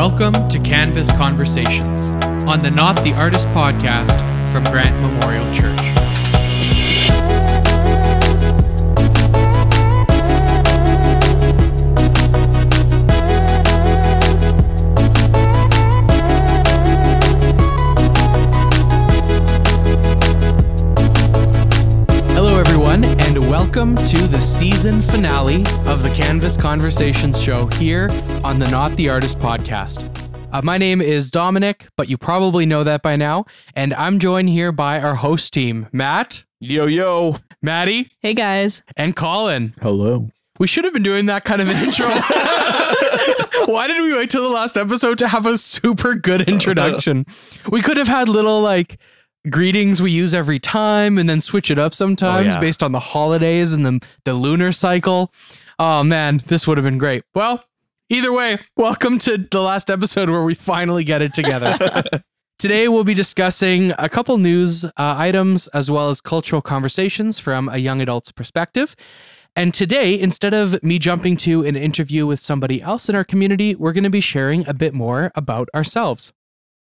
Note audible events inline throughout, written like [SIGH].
Welcome to Canvas Conversations on the Not the Artist podcast from Grant Memorial Church. Welcome to the season finale of the Canvas Conversations show here on the Not the Artist podcast. Uh, my name is Dominic, but you probably know that by now, and I'm joined here by our host team, Matt, Yo, yo. Maddie, Hey guys. and Colin. Hello. We should have been doing that kind of an intro. [LAUGHS] Why did we wait till the last episode to have a super good introduction? We could have had little like greetings we use every time and then switch it up sometimes yeah. based on the holidays and the, the lunar cycle. Oh man, this would have been great. Well, either way, welcome to the last episode where we finally get it together. [LAUGHS] Today, we'll be discussing a couple news uh, items as well as cultural conversations from a young adult's perspective. And today, instead of me jumping to an interview with somebody else in our community, we're going to be sharing a bit more about ourselves.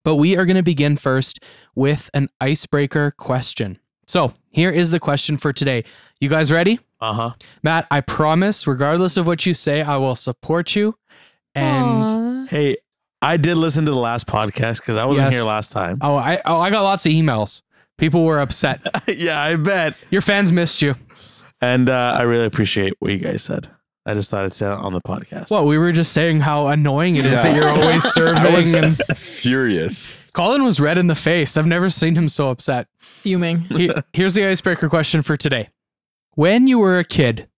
But we are going to begin first with an icebreaker question. So, here is the question for today. You guys ready? Uh huh. Matt, I promise, regardless of what you say, I will support you. And Aw. Hey, I did listen to the last podcast because I wasn't Yes. here last time. oh, I oh, I got lots of emails. People were upset. [LAUGHS] yeah, I bet. Your fans missed you. And uh, I really appreciate what you guys said. I just thought I'd say it on the podcast. Well, we were just saying how annoying it is Yeah. that you're always [LAUGHS] serving. was- and Furious. Colin was red in the face. I've never seen him so upset. Fuming. He- here's the icebreaker question for today. When you were a kid,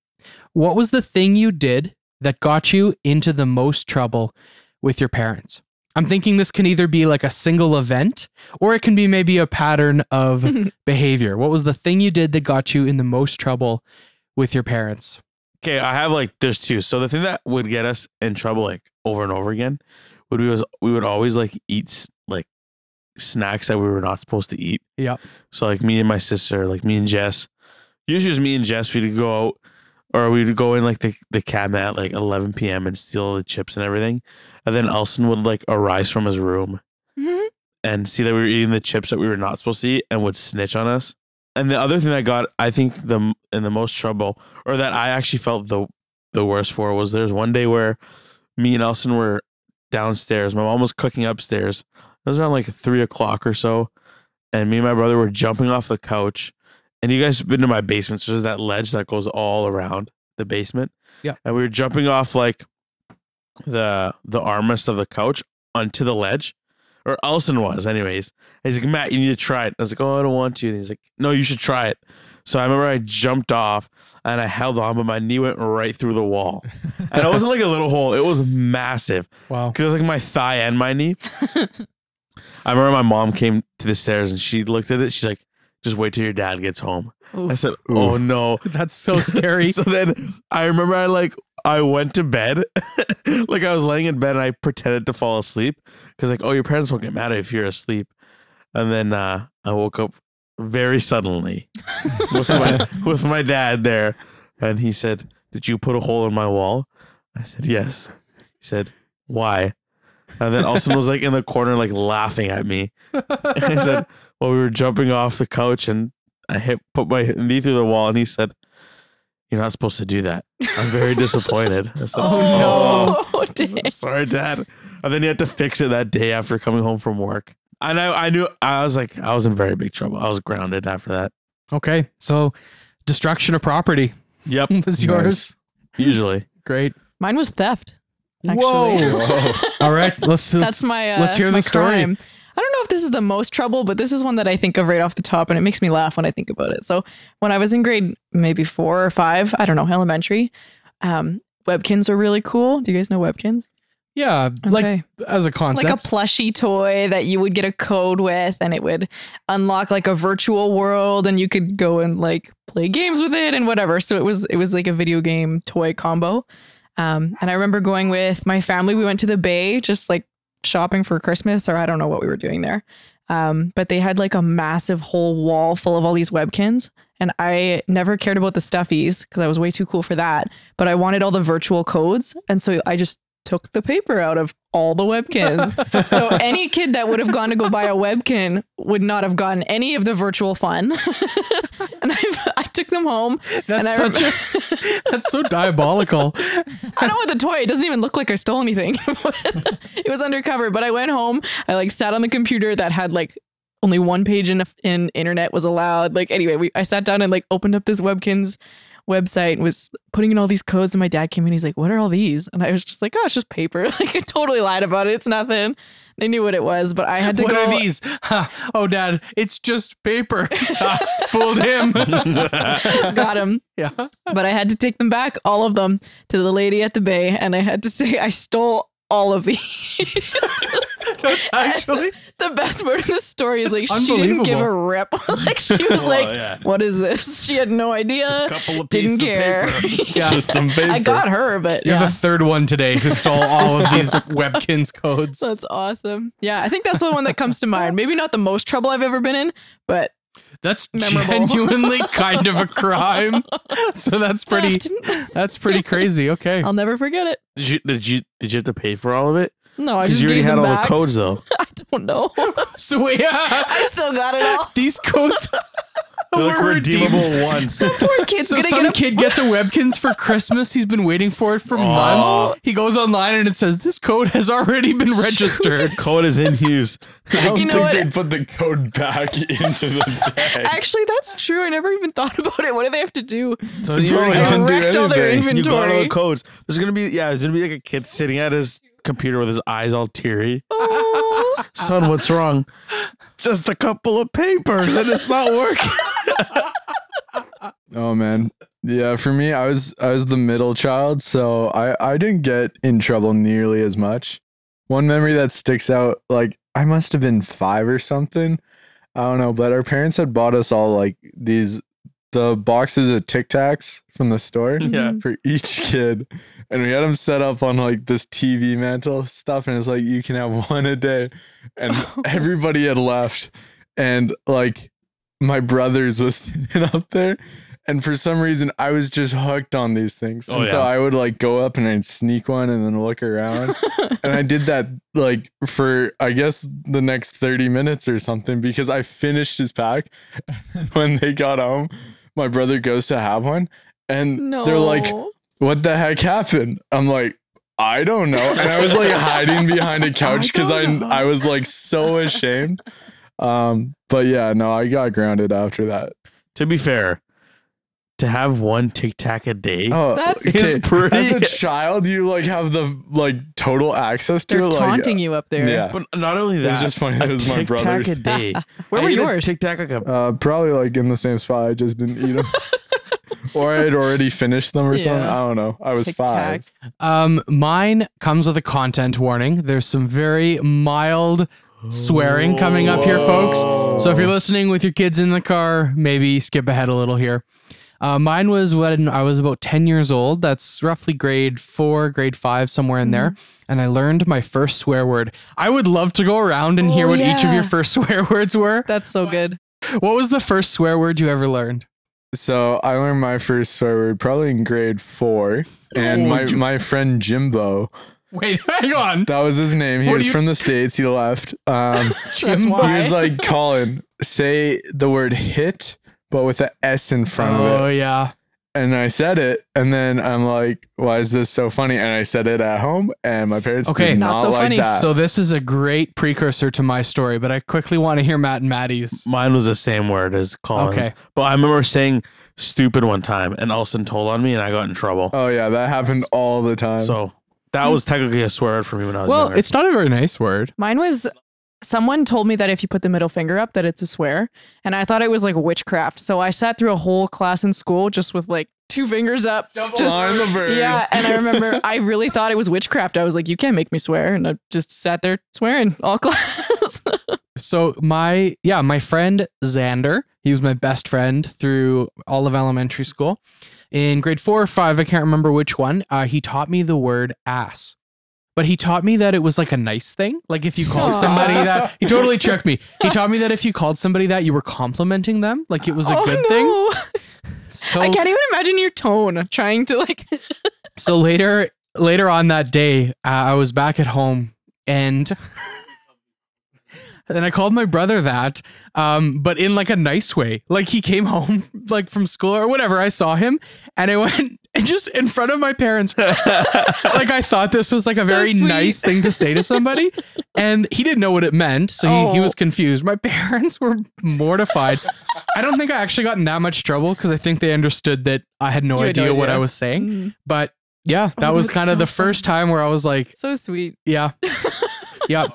what was the thing you did that got you into the most trouble with your parents? I'm thinking this can either be like a single event or it can be maybe a pattern of [LAUGHS] behavior. What was the thing you did that got you in the most trouble with your parents? Okay, I have like there's two. So the thing that would get us in trouble like over and over again would be was we would always like eat like snacks that we were not supposed to eat. Yeah. So like me and my sister, like me and Jess, usually it was me and Jess. We'd go out or we'd go in like the the cabinet at like 11 p.m. and steal the chips and everything, and then Elson would like arise from his room Mhm. and see that we were eating the chips that we were not supposed to eat and would snitch on us. And the other thing that got I think the in the most trouble or that I actually felt the the worst for was there's one day where me and Elson were downstairs. My mom was cooking upstairs. It was around like three o'clock or so. And me and my brother were jumping off the couch. And you guys have been to my basement. So there's that ledge that goes all around the basement. Yeah. And we were jumping off like the the armrest of the couch onto the ledge. Or Elson was, anyways. And he's like, Matt, you need to try it. I was like, Oh, I don't want to. And he's like, No, you should try it. So I remember I jumped off and I held on, but my knee went right through the wall. And it wasn't like a little hole, it was massive Wow. because it was like my thigh and my knee. [LAUGHS] I remember my mom came to the stairs and she looked at it. She's like, just wait till your dad gets home. I said, oh no. [LAUGHS] That's so scary. [LAUGHS] so then I remember I like, I went to bed. [LAUGHS] like I was laying in bed and I pretended to fall asleep because like, oh, your parents won't get mad if you're asleep. And then uh, I woke up very suddenly [LAUGHS] with my with my dad there, and he said, "Did you put a hole in my wall?" I said, "Yes." He said, "Why?" And then Austin was like in the corner, like laughing at me. [LAUGHS] I said, "Well, we were jumping off the couch, and I hit put my knee through the wall." And he said, "You're not supposed to do that." I'm very disappointed. I said, Oh, no. [LAUGHS] I said, sorry, Dad." And then he had to fix it that day after coming home from work. And I, I knew I was like, I was in very big trouble. I was grounded after that. Okay. So destruction of property Yep. [LAUGHS] was yours. Usually. Great. Mine was theft. Actually. Whoa. All right. Let's, [LAUGHS] let's That's my uh, let's hear the my story. I don't know if this is the most trouble, but this is one that I think of right off the top and it makes me laugh when I think about it. So when I was in grade maybe four or five, I don't know, elementary, um, Webkinz were really cool. Do you guys know Webkinz? Yeah, like Okay. as a concept. like a plushie toy that you would get a code with and it would unlock like a virtual world and you could go and like play games with it and whatever so it was it was like a video game toy combo um, and i remember going with my family we went to the bay just like shopping for christmas or i don't know what we were doing there. Um, but they had like a massive whole wall full of all these webkinz and i never cared about the stuffies because i was way too cool for that but i wanted all the virtual codes and so i just took the paper out of all the webkinz. so [LAUGHS] any kid that would have gone to go buy a webkin would not have gotten any of the virtual fun. [LAUGHS] and I, I took them home. That's such rem- a that's so diabolical. [LAUGHS] I don't want the toy. It doesn't even look like I stole anything. it was undercover. But I went home. I like sat on the computer that had like only one page in in internet was allowed. Like anyway, we I sat down and like opened up this Webkinz website and was putting in all these codes and my dad came in he's like what are all these and i was just like oh it's just paper [LAUGHS] like i totally lied about it it's nothing they knew what it was but i had to What go are these? Ha, oh, Dad, it's just paper. [LAUGHS] Fooled him. [LAUGHS] got him yeah. but I had to take them back, all of them, to the lady at the bay, and I had to say I stole all of these. [LAUGHS] That's actually the best part of the story is like she didn't give a rip. [LAUGHS] like she was Oh, like, yeah. "What is this?" She had no idea. couple of Didn't pieces care. of paper. [LAUGHS] Yeah. Just some paper. I got her, but You're yeah. the third one today who stole all of these Webkinz codes. that's awesome. Yeah, I think that's the one that comes to mind. Maybe not the most trouble I've ever been in, but That's Memorable. genuinely [LAUGHS] kind of a crime. So that's pretty [LAUGHS] that's pretty crazy. Okay. I'll never forget it. Did you did you did you have to pay for all of it? No, I Because just you already gave had them all back. the codes though. [LAUGHS] I don't know. So yeah, I still got it all. these codes They're like were redeemed. redeemable once. [LAUGHS] Poor kid's So gonna some get a kid gets a Webkinz for Christmas. He's been waiting for it for months. He goes online and it says this code has already been registered. Code is in use. [LAUGHS] I don't You know think what? they put the code back [LAUGHS] into the tag. Actually, that's true. I never even thought about it. What do they have to do? So You you already already didn't do Direct all their anything. You got all inventory. the codes. There's gonna be yeah, there's gonna be like a kid sitting at his computer with his eyes all teary. Oh, Son, what's wrong? Just a couple of papers and it's not working. [LAUGHS] Oh man. Yeah, for me, I was I was the middle child, so I I didn't get in trouble nearly as much. One memory that sticks out, like I must have been five or something. I don't know, but our parents had bought us all like these the boxes of Tic Tacs from the store [LAUGHS] Yeah. for each kid, and we had them set up on like this TV mantle stuff, and it's like you can have one a day, and [LAUGHS] everybody had left, and like my brothers was [LAUGHS] sitting up there and for some reason I was just hooked on these things. Oh, and so. I would like go up and I'd sneak one and then look around. and I did that like for I guess the next 30 minutes or something because I finished his pack. When they got home, my brother goes to have one and no. they're like, What the heck happened? I'm like, I don't know. And I was like hiding behind a [LAUGHS] couch because I, don't. I was like so ashamed. Um, but yeah, no, I got grounded after that. to be fair, to have one tic tac a day. Oh, That's- It's pretty- As a child, you like have the like total access to They're it. taunting like, you up there. Yeah. But not only It that, was just funny it was my brother's. Tic Tac a day. [LAUGHS] Where I were yours? Tic Tac like a Uh, probably like in the same spot. I just didn't eat them, [LAUGHS] or I had already finished them or something. I don't know. I was Tic Tac. five. Um, mine comes with a content warning. There's some very mild swearing coming up here, folks. So if you're listening with your kids in the car, maybe skip ahead a little here. Uh, mine was when I was about 10 years old. That's roughly grade four, grade five, somewhere in there. And I learned my first swear word. I would love to go around and hear Oh, what each of yeah. your first [LAUGHS] swear words were. That's so good. What was the first swear word you ever learned? So I learned my first swear word probably in grade four, and Oh, my Jim- my friend Jimbo, Wait, [LAUGHS] hang on. that was his name. He What do was you- from the states. He left. Um, [LAUGHS] That's Jimbo. why. he was like, Colin, say the word hit, but with an S in front of it. Oh, yeah. And I said it, and then I'm like, "Why is this so funny?" And I said it at home, and my parents Okay. did Not not, so like funny. that. So this is a great precursor to my story, but I quickly want to hear Matt and Maddie's. Mine was the same word as Colin's. Okay. But I remember saying stupid one time and Elson told on me and I got in trouble. oh yeah, that happened all the time. so that was technically a swear word for me when I was Well, younger. it's not a very nice word. Mine was someone told me that if you put the middle finger up that it's a swear and I thought it was like witchcraft. So I sat through a whole class in school just with like two fingers up. just on the bird. Yeah, and I remember [LAUGHS] I really thought it was witchcraft. I was like, you can't make me swear. And I just sat there swearing all [LAUGHS] class. So my yeah, my friend Xander, he was my best friend through all of elementary school. In grade four or five, I can't remember which one. Uh, he taught me the word ass, but he taught me that it was like a nice thing. Like if you called Aw. somebody that, he totally tricked me. He taught me that if you called somebody that, you were complimenting them, like it was a Oh, good no. thing. So [LAUGHS] I can't even imagine your tone trying to like [LAUGHS] so later later on that day, uh, I was back at home and [LAUGHS] and I called my brother that, um, but in like a nice way. Like he came home like from school or whatever. I saw him and I went and just in front of my parents. like I thought this was like a So very sweet. nice thing to say to somebody, and he didn't know what it meant, so he, he Oh. was confused. My [LAUGHS] parents were mortified. I don't think I actually got in that much trouble because I think they understood that I had no had no idea what I was saying. Mm, But yeah, that Oh, was kind of so the first time where I was like, so sweet. yeah, [LAUGHS] yeah.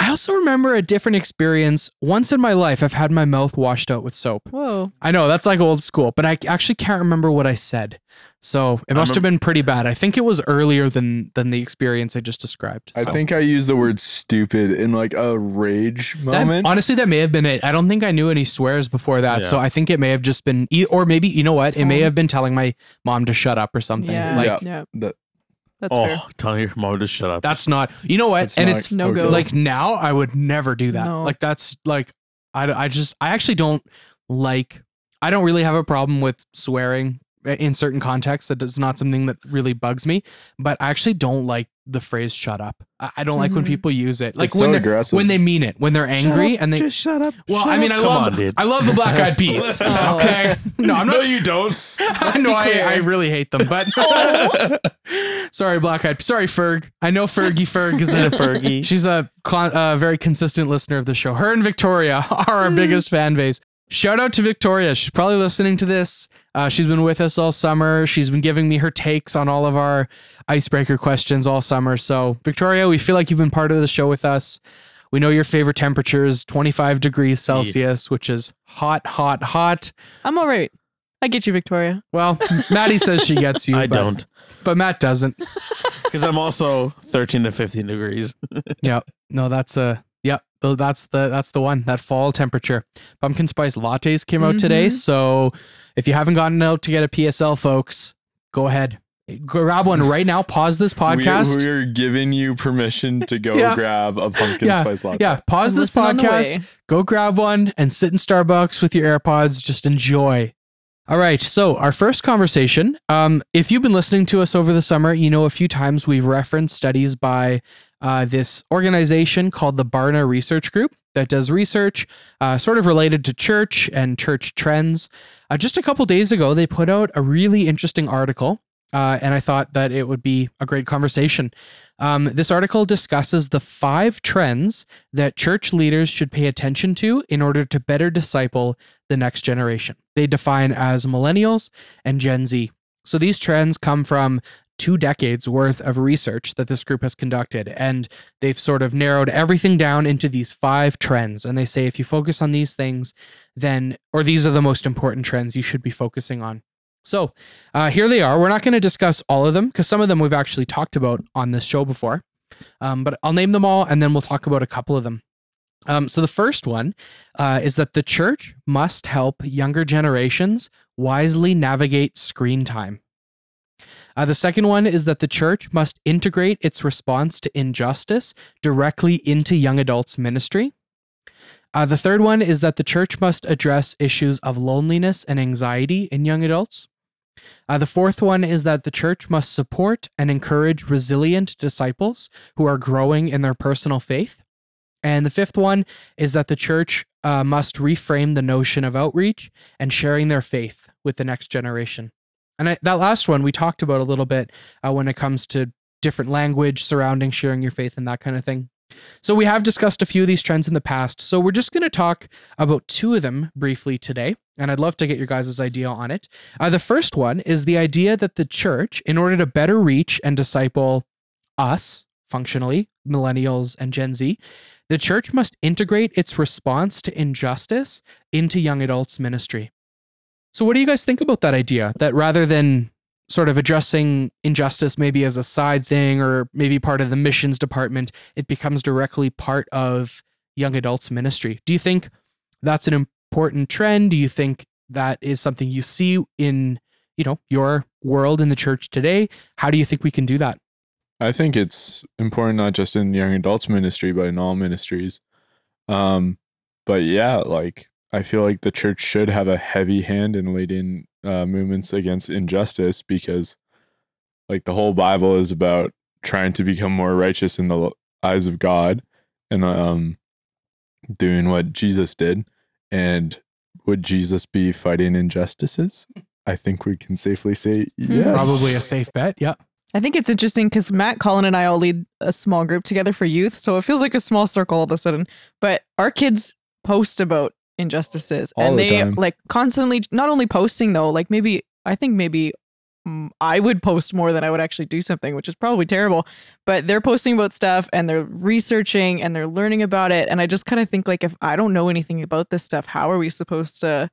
I also remember a different experience. Once in my life, I've had my mouth washed out with soap. Whoa. I know that's like old school, but I actually can't remember what I said. So it I must have been pretty bad. I think it was earlier than than the experience I just described. I think I used the word stupid in like a rage That- moment. honestly, that may have been it. I don't think I knew any swears before that, so I think it may have just been, e- or maybe you know what? It may have been telling my mom to shut up or something. Yeah. Like Yeah. yeah. That- That's oh, fair. telling your mom to shut up. that's not. You know what? That's and it's No okay. go. like now I would never do that. No. Like that's like I I just I actually don't like I don't really have a problem with swearing in certain contexts. That is not something that really bugs me. But I actually don't like the phrase "shut up." I, I don't like when Mhm. people use it, like It's when so they're aggressive. when they mean it, when they're angry up, and they. just shut up. well, shut I mean, up. I Come love on. I love the Black Eyed Peas. [LAUGHS] Okay, no, I'm no, you don't. [LAUGHS] I know I. I really hate them, but [LAUGHS] sorry, Black Eyed. Sorry, Ferg. I know Fergie Ferg is in a Fergie. She's a con- uh, very consistent listener of the show. Her and Victoria are our biggest fan base. Shout out to Victoria. She's probably listening to this. Uh, she's been with us all summer. She's been giving me her takes on all of our icebreaker questions all summer. So, Victoria, we feel like you've been part of the show with us. We know your favorite temperature is 25 degrees Celsius, which is hot, hot, hot. I'm all right. I get you, Victoria. Well, Maddie says she gets you. [LAUGHS] I but- don't. but Matt doesn't. [LAUGHS] Because I'm also 13 to 15 degrees. [LAUGHS] yeah. No, that's a yep. Though that's the that's the one. That fall temperature. Pumpkin spice lattes came out today. Mhm. So if you haven't gotten out to get a PSL, folks, go ahead. Grab one right now. Pause this podcast. We, we are giving you permission to go [LAUGHS] Yeah. grab a pumpkin Yeah. spice latte. yeah, pause this Listen on podcast. Go grab one and sit in Starbucks with your AirPods. Just enjoy. All right. So our first conversation. Um, if you've been listening to us over the summer, you know a few times we've referenced studies by uh, this organization called the Barna Research Group that does research uh, sort of related to church and church trends. Uh, just a couple days ago, they put out a really interesting article, uh, and I thought that it would be a great conversation. Um, this article discusses the five trends that church leaders should pay attention to in order to better disciple the next generation. They define as millennials and Gen Z. So these trends come from two decades worth of research that this group has conducted. And they've sort of narrowed everything down into these five trends. And they say if you focus on these things, then, or these are the most important trends you should be focusing on. So uh, here they are. We're not going to discuss all of them because some of them we've actually talked about on this show before. Um, but I'll name them all and then we'll talk about a couple of them. Um, so the first one uh, is that the church must help younger generations wisely navigate screen time. Uh, the second one is that the church must integrate its response to injustice directly into young adults' ministry. Uh, the third one is that the church must address issues of loneliness and anxiety in young adults. Uh, the fourth one is that the church must support and encourage resilient disciples who are growing in their personal faith. And the fifth one is that the church uh, must reframe the notion of outreach and sharing their faith with the next generation. And I, that last one we talked about a little bit uh, when it comes to different language surrounding sharing your faith and that kind of thing. So we have discussed a few of these trends in the past. So we're just going to talk about two of them briefly today. And I'd love to get your guys' idea on it. Uh, the first one is the idea that the church, in order to better reach and disciple us functionally, millennials and Gen Z, the church must integrate its response to injustice into young adults' ministry. So, what do you guys think about that idea? That rather than sort of addressing injustice maybe as a side thing or maybe part of the missions department, it becomes directly part of young adults' ministry. Do you think that's an important trend? Do you think that is something you see in, you know, your world in the church today? How do you think we can do that? I think it's important not just in young adults ministry, but in all ministries. Um, but yeah, like I feel like the church should have a heavy hand in leading uh, movements against injustice because like the whole Bible is about trying to become more righteous in the eyes of God and um doing what Jesus did. And would Jesus be fighting injustices? I think we can safely say yes. Probably a safe bet. Yeah. I think it's interesting because Matt, Colin, and I all lead a small group together for youth. So it feels like a small circle all of a sudden. But our kids post about injustices All and the they time. like constantly, not only posting though, like maybe, I think maybe mm, I would post more than I would actually do something, which is probably terrible. But they're posting about stuff and they're researching and they're learning about it. And I just kind of think like, if I don't know anything about this stuff, how are we supposed to?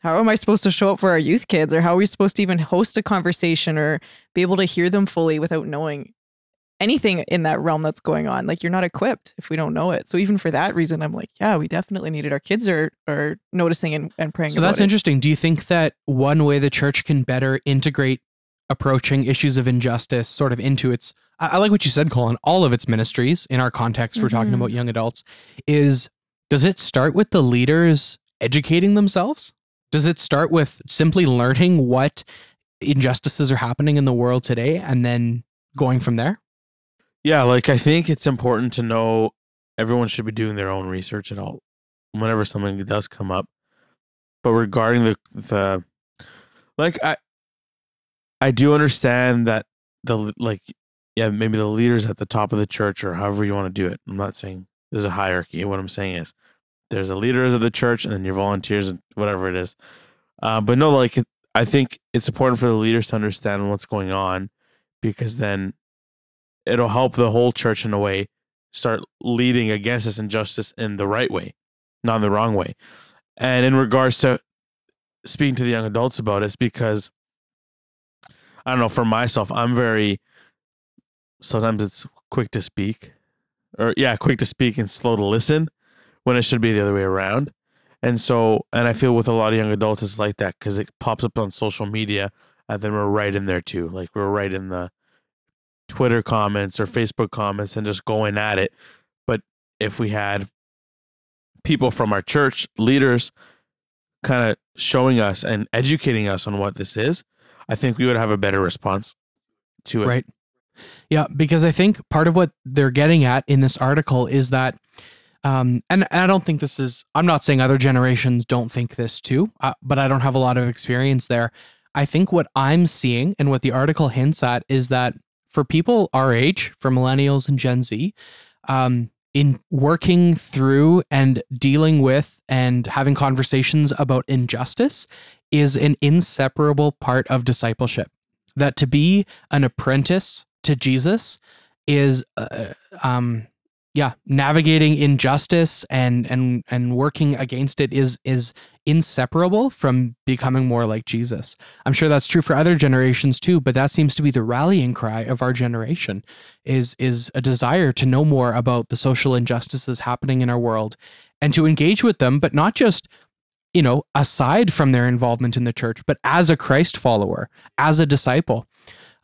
How am I supposed to show up for our youth kids, or how are we supposed to even host a conversation, or be able to hear them fully without knowing anything in that realm that's going on. Like you're not equipped if we don't know it. So even for that reason, I'm like, yeah, we definitely needed our kids are are noticing and, and praying. So that's it. interesting. Do you think that one way the church can better integrate approaching issues of injustice sort of into its I, I like what you said, Colin, all of its ministries in our context, we're talking about mm-hmm. young adults, is does it start with the leaders educating themselves? Does it start with simply learning what injustices are happening in the world today and then going from there? Yeah, like I think it's important to know everyone should be doing their own research at all whenever something does come up. But regarding the the like I I do understand that the like yeah, maybe the leaders at the top of the church or however you want to do it. I'm not saying there's a hierarchy. What I'm saying is there's the leaders of the church and then your volunteers and whatever it is. Uh, but no, like I think it's important for the leaders to understand what's going on because then it'll help the whole church in a way start leading against this injustice in the right way, not in the wrong way. And in regards to speaking to the young adults about it, it's because I don't know, for myself, I'm very sometimes it's quick to speak. Or yeah, quick to speak and slow to listen when it should be the other way around. And so and I feel with a lot of young adults it's like that because it pops up on social media and then we're right in there too. Like we're right in the Twitter comments or Facebook comments and just going at it. But if we had people from our church leaders kind of showing us and educating us on what this is, I think we would have a better response to it. Right. Yeah, because I think part of what they're getting at in this article is that, um, and, I don't think this is, I'm not saying other generations don't think this too, uh, but I don't have a lot of experience there. I think what I'm seeing and what the article hints at is that for people our age, for millennials and Gen Z, um, in working through and dealing with and having conversations about injustice is an inseparable part of discipleship. That to be an apprentice to Jesus is, uh, um, yeah, navigating injustice and and and working against it is is inseparable from becoming more like Jesus. I'm sure that's true for other generations too, but that seems to be the rallying cry of our generation is is a desire to know more about the social injustices happening in our world and to engage with them, but not just you know, aside from their involvement in the church, but as a Christ follower, as a disciple.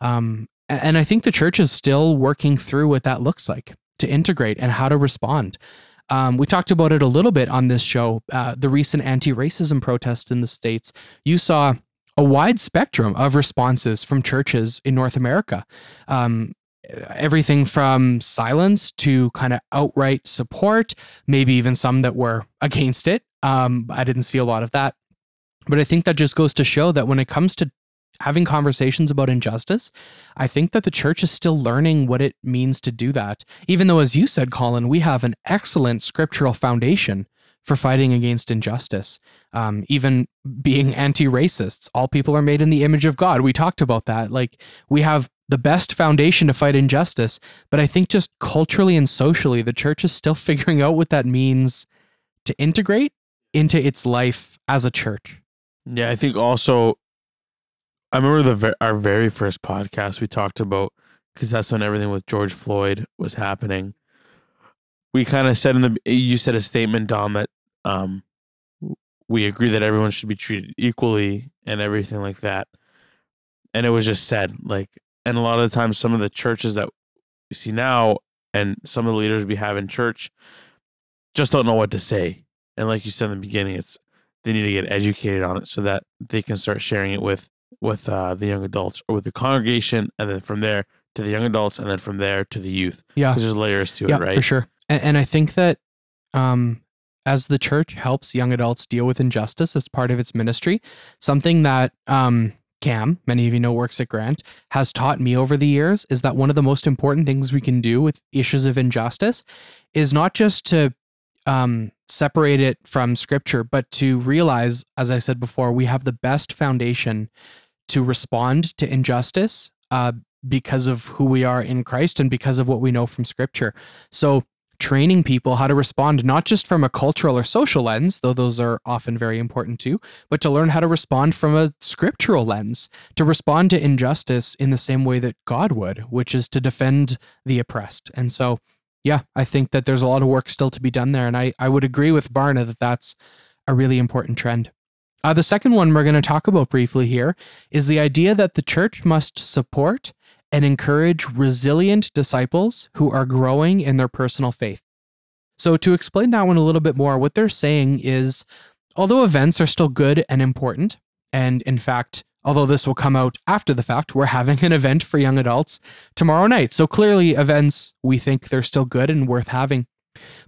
Um, and I think the church is still working through what that looks like to integrate and how to respond. Um, we talked about it a little bit on this show. Uh, the recent anti racism protests in the States, you saw a wide spectrum of responses from churches in North America. Um, everything from silence to kind of outright support, maybe even some that were against it. Um, I didn't see a lot of that. But I think that just goes to show that when it comes to having conversations about injustice, I think that the church is still learning what it means to do that. Even though, as you said, Colin, we have an excellent scriptural foundation for fighting against injustice, um, even being anti racists. All people are made in the image of God. We talked about that. Like, we have the best foundation to fight injustice. But I think just culturally and socially, the church is still [LAUGHS] figuring out what that means to integrate into its life as a church. Yeah, I think also, I remember the our very first podcast we talked about because that's when everything with George Floyd was happening. We kind of said in the you said a statement, Dom, that um, we agree that everyone should be treated equally and everything like that. And it was just said like, and a lot of the times, some of the churches that we see now and some of the leaders we have in church just don't know what to say. And like you said in the beginning, it's they need to get educated on it so that they can start sharing it with with uh, the young adults or with the congregation, and then from there to the young adults, and then from there to the youth. Yeah. Because there's layers to yeah, it, right? for sure. And, and I think that um, as the church helps young adults deal with injustice as part of its ministry, something that um, Cam, many of you know, works at Grant, has taught me over the years is that one of the most important things we can do with issues of injustice is not just to um, separate it from scripture, but to realize, as I said before, we have the best foundation to respond to injustice uh, because of who we are in Christ and because of what we know from scripture. So, training people how to respond not just from a cultural or social lens, though those are often very important too, but to learn how to respond from a scriptural lens, to respond to injustice in the same way that God would, which is to defend the oppressed. And so, yeah, I think that there's a lot of work still to be done there. And I, I would agree with Barna that that's a really important trend. Uh, the second one we're going to talk about briefly here is the idea that the church must support and encourage resilient disciples who are growing in their personal faith. So, to explain that one a little bit more, what they're saying is although events are still good and important, and in fact, although this will come out after the fact, we're having an event for young adults tomorrow night. So, clearly, events, we think they're still good and worth having.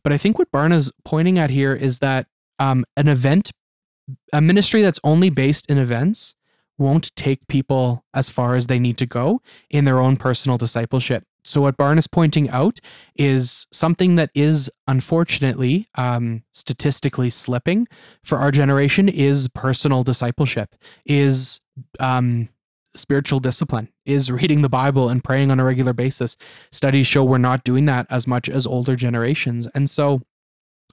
But I think what Barna's pointing at here is that um, an event, a ministry that's only based in events, won't take people as far as they need to go in their own personal discipleship. So, what Barn is pointing out is something that is unfortunately um, statistically slipping for our generation is personal discipleship, is um, spiritual discipline, is reading the Bible and praying on a regular basis. Studies show we're not doing that as much as older generations. And so,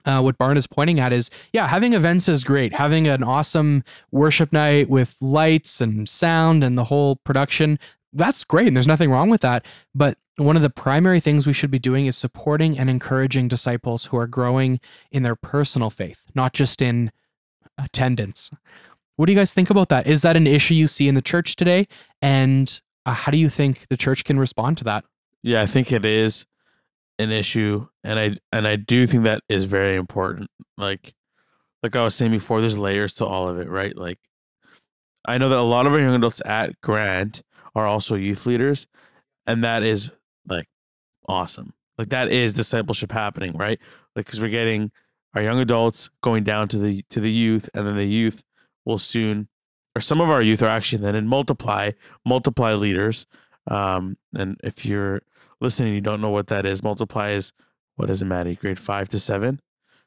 uh, what Barn is pointing at is, yeah, having events is great. Having an awesome worship night with lights and sound and the whole production, that's great. And there's nothing wrong with that. But one of the primary things we should be doing is supporting and encouraging disciples who are growing in their personal faith, not just in attendance. What do you guys think about that? Is that an issue you see in the church today? And uh, how do you think the church can respond to that? Yeah, I think it is an issue, and I and I do think that is very important. Like, like I was saying before, there's layers to all of it, right? Like, I know that a lot of our young adults at Grant are also youth leaders, and that is like awesome. Like that is discipleship happening, right? Like because we're getting our young adults going down to the to the youth, and then the youth will soon, or some of our youth are actually then in multiply multiply leaders. Um, and if you're listening, you don't know what that is. Multiply is what is it, Maddie? Grade five to seven.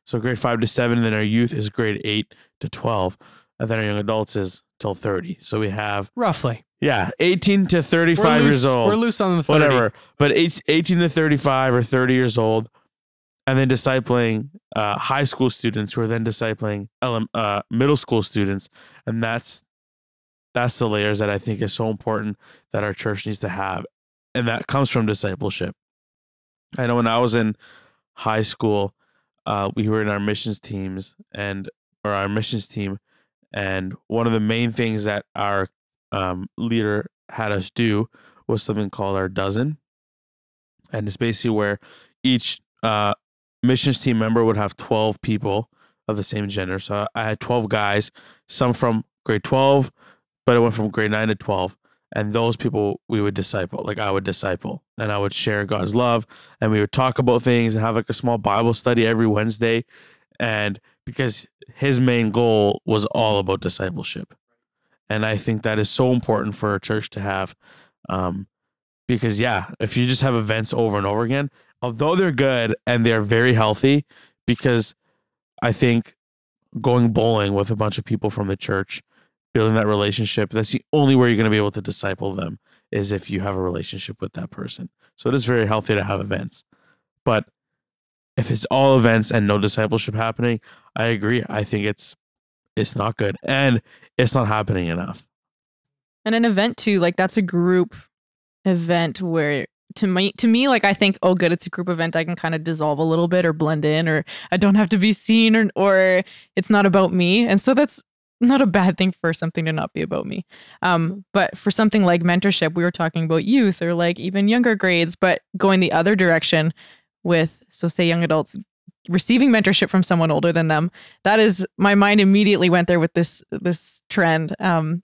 So grade five to seven, and then our youth is grade eight to twelve, and then our young adults is till thirty. So we have Roughly. yeah, eighteen to thirty-five loose, years old We're loose on the 30. whatever. But eight, 18 to 35 or 30 years old, and then discipling uh, high school students who are then discipling uh, middle school students. And that's that's the layers that I think is so important that our church needs to have. And that comes from discipleship. I know when I was in high school, uh, we were in our missions teams and or our missions team. And one of the main things that our um, leader had us do was something called our dozen. And it's basically where each uh, missions team member would have 12 people of the same gender. So I had 12 guys, some from grade 12, but it went from grade 9 to 12. And those people we would disciple, like I would disciple, and I would share God's love, and we would talk about things and have like a small Bible study every Wednesday. And because his main goal was all about discipleship. And I think that is so important for a church to have. Um, because yeah, if you just have events over and over again, although they're good and they're very healthy, because I think going bowling with a bunch of people from the church, building that relationship, that's the only way you're going to be able to disciple them is if you have a relationship with that person. So it is very healthy to have events. But if it's all events and no discipleship happening, I agree. I think it's it's not good and it's not happening enough. And an event too, like that's a group event where to me to me like I think oh good it's a group event I can kind of dissolve a little bit or blend in or I don't have to be seen or or it's not about me. And so that's not a bad thing for something to not be about me. Um but for something like mentorship we were talking about youth or like even younger grades but going the other direction with so say young adults receiving mentorship from someone older than them that is my mind immediately went there with this this trend um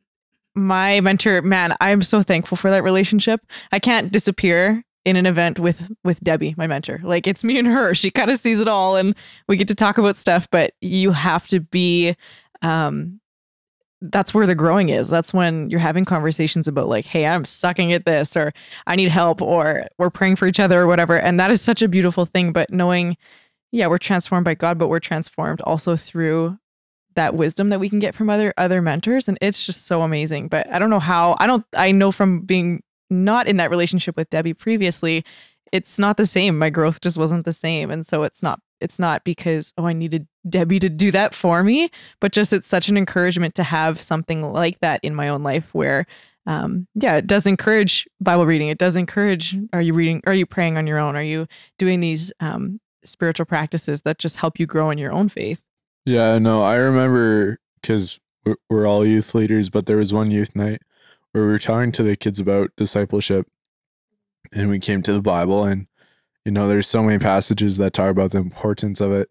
my mentor, man, I'm so thankful for that relationship. I can't disappear in an event with with Debbie, my mentor. Like it's me and her. She kind of sees it all and we get to talk about stuff, but you have to be um that's where the growing is. That's when you're having conversations about like, hey, I'm sucking at this or I need help or we're praying for each other or whatever. And that is such a beautiful thing, but knowing yeah, we're transformed by God, but we're transformed also through that wisdom that we can get from other other mentors and it's just so amazing. But i don't know how i don't i know from being not in that relationship with debbie previously it's not the same. My growth just wasn't the same. And so it's not it's not because oh i needed debbie to do that for me but just it's such an encouragement to have something like that in my own life where um, yeah it does encourage bible reading. It does encourage are you reading are you praying on your own? Are you doing these um, spiritual practices that just help you grow in your own faith Yeah, no, I remember because we're, we're all youth leaders, but there was one youth night where we were talking to the kids about discipleship, and we came to the Bible, and you know, there's so many passages that talk about the importance of it.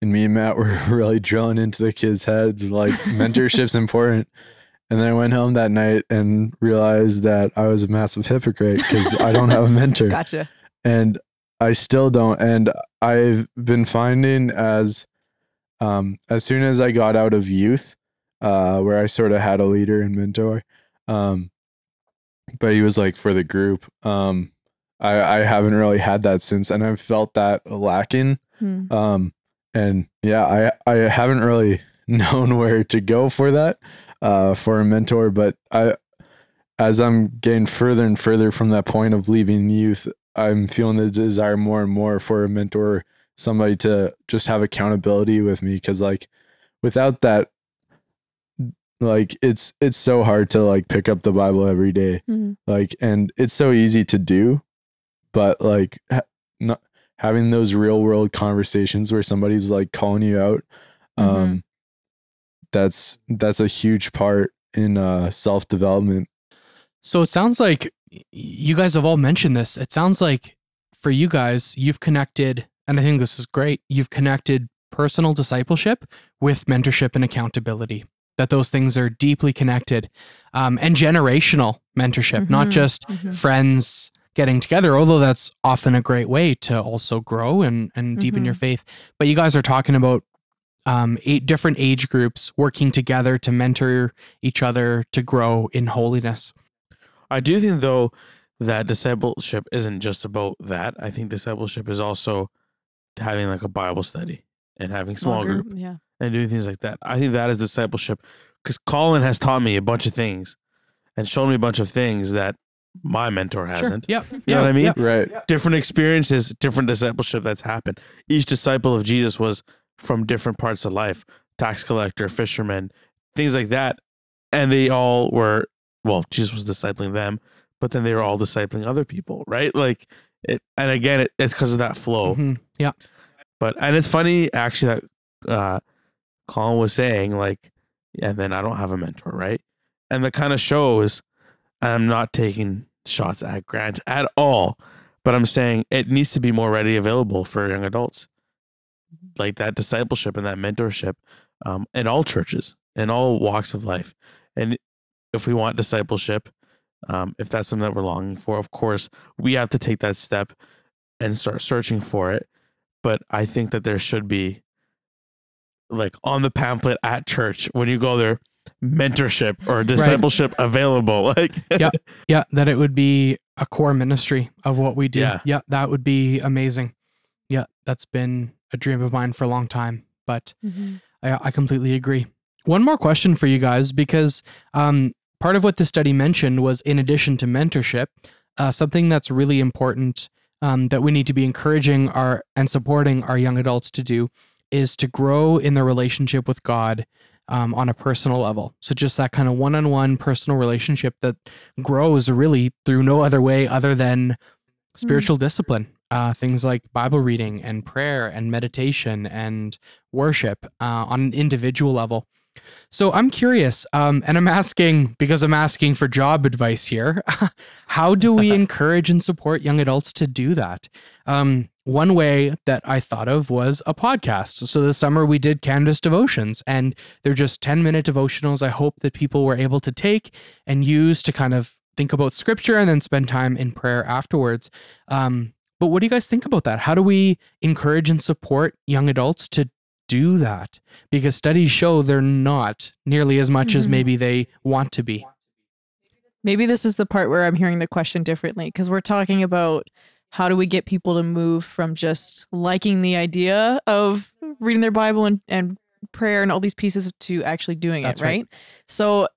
And me and Matt [LAUGHS] were really drilling into the kids' heads like mentorship's important. And then I went home that night and realized that I was a massive hypocrite because I don't have a [LAUGHS] mentor gotcha and I still don't. And I've been finding as um, as soon as I got out of youth, uh, where I sort of had a leader and mentor, um, but he was like for the group. Um, I I haven't really had that since, and I've felt that lacking. Hmm. Um, and yeah, I I haven't really [LAUGHS] known where to go for that, uh, for a mentor. But I, as I'm getting further and further from that point of leaving youth, I'm feeling the desire more and more for a mentor, somebody to just have accountability with me. Cause like without that, like it's it's so hard to like pick up the Bible every day. Mhm. Like and it's so easy to do, but like ha- not having those real world conversations where somebody's like calling you out, um, Mhm. that's that's a huge part in uh self development. So it sounds like you guys have all mentioned this. It sounds like for you guys, you've connected, and I think this is great. You've connected personal discipleship with mentorship and accountability. That those things are deeply connected, um, and generational mentorship, not Mhm. just Mhm. friends getting together. Although that's often a great way to also grow and and deepen your faith. But you guys are talking about um, eight different age groups working together to mentor each other to grow in holiness. I do think though that discipleship isn't just about that. I think discipleship is also having like a Bible study and having small Small group yeah and doing things like that. I think that is discipleship because Colin has taught me a bunch of things and shown me a bunch of things that my mentor hasn't. Yep. You know what I mean? Right. Different experiences, different discipleship that's happened. Each disciple of Jesus was from different parts of life tax collector, fisherman, things like that. And they all were, well, Jesus was discipling them, but then they were all discipling other people, right? Like, it, and again, it, it's because of that flow. Mhm. Yeah. But, and it's funny actually that uh, Colin was saying, like, and then I don't have a mentor, right? And that kind of shows I'm not taking shots at Grant at all, but I'm saying it needs to be more ready available for young adults. Like that discipleship and that mentorship um, in all churches, in all walks of life. And if we want discipleship, um, if that's something that we're longing for, of course, we have to take that step and start searching for it. But I think that there should be, like on the pamphlet at church, when you go there, mentorship or discipleship available. [LAUGHS] Like, yeah Yeah, that it would be a core ministry of what we do. Yeah. that would be amazing. Yeah, that's been a dream of mine for a long time. But Mm-hmm. I, I completely agree. One more question for you guys, because um, part of what the study mentioned was in addition to mentorship, uh, something that's really important um, that we need to be encouraging our and supporting our young adults to do is to grow in their relationship with God um, on a personal level. So just that kind of one-on-one personal relationship that grows really through no other way other than spiritual discipline. Uh, things like Bible reading and prayer and meditation and worship uh, on an individual level. So I'm curious, um, and I'm asking because I'm asking for job advice here. [LAUGHS] How do we [LAUGHS] encourage and support young adults to do that? Um, one way that I thought of was a podcast. So this summer we did Canvas devotions, and they're just 10 minute devotionals. I hope that people were able to take and use to kind of think about scripture and then spend time in prayer afterwards. Um, but what do you guys think about that? How do we encourage and support young adults to do that? Because studies show they're not nearly as much as Mhm. maybe they want to be. Maybe this is the part where I'm hearing the question differently because we're talking about how do we get people to move from just liking the idea of reading their Bible and, and prayer and all these pieces to actually doing That's it, right. right? So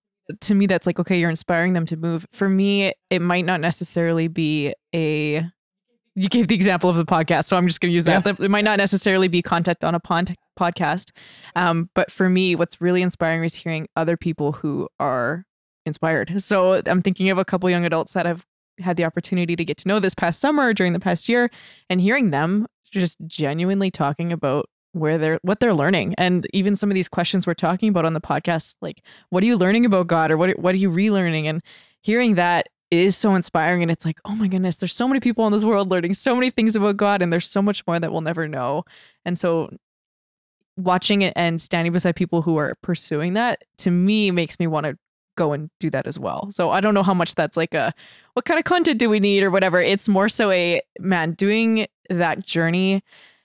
to me, that's like, okay, you're inspiring them to move. For me, it might not necessarily be a you gave the example of the podcast, so I'm just going to use that. It might not necessarily be content on a pon- podcast, um, but for me, what's really inspiring is hearing other people who are inspired. So I'm thinking of a couple young adults that I've had the opportunity to get to know this past summer during the past year, and hearing them just genuinely talking about where they're what they're learning and even some of these questions we're talking about on the podcast like what are you learning about god or what what are you relearning and hearing that is so inspiring and it's like oh my goodness there's so many people in this world learning so many things about god and there's so much more that we'll never know. And so watching it and standing beside people who are pursuing that to me makes me want to go and do that as well. So i don't know how much that's like a what kind of content do we need or whatever. It's more so a man doing that journey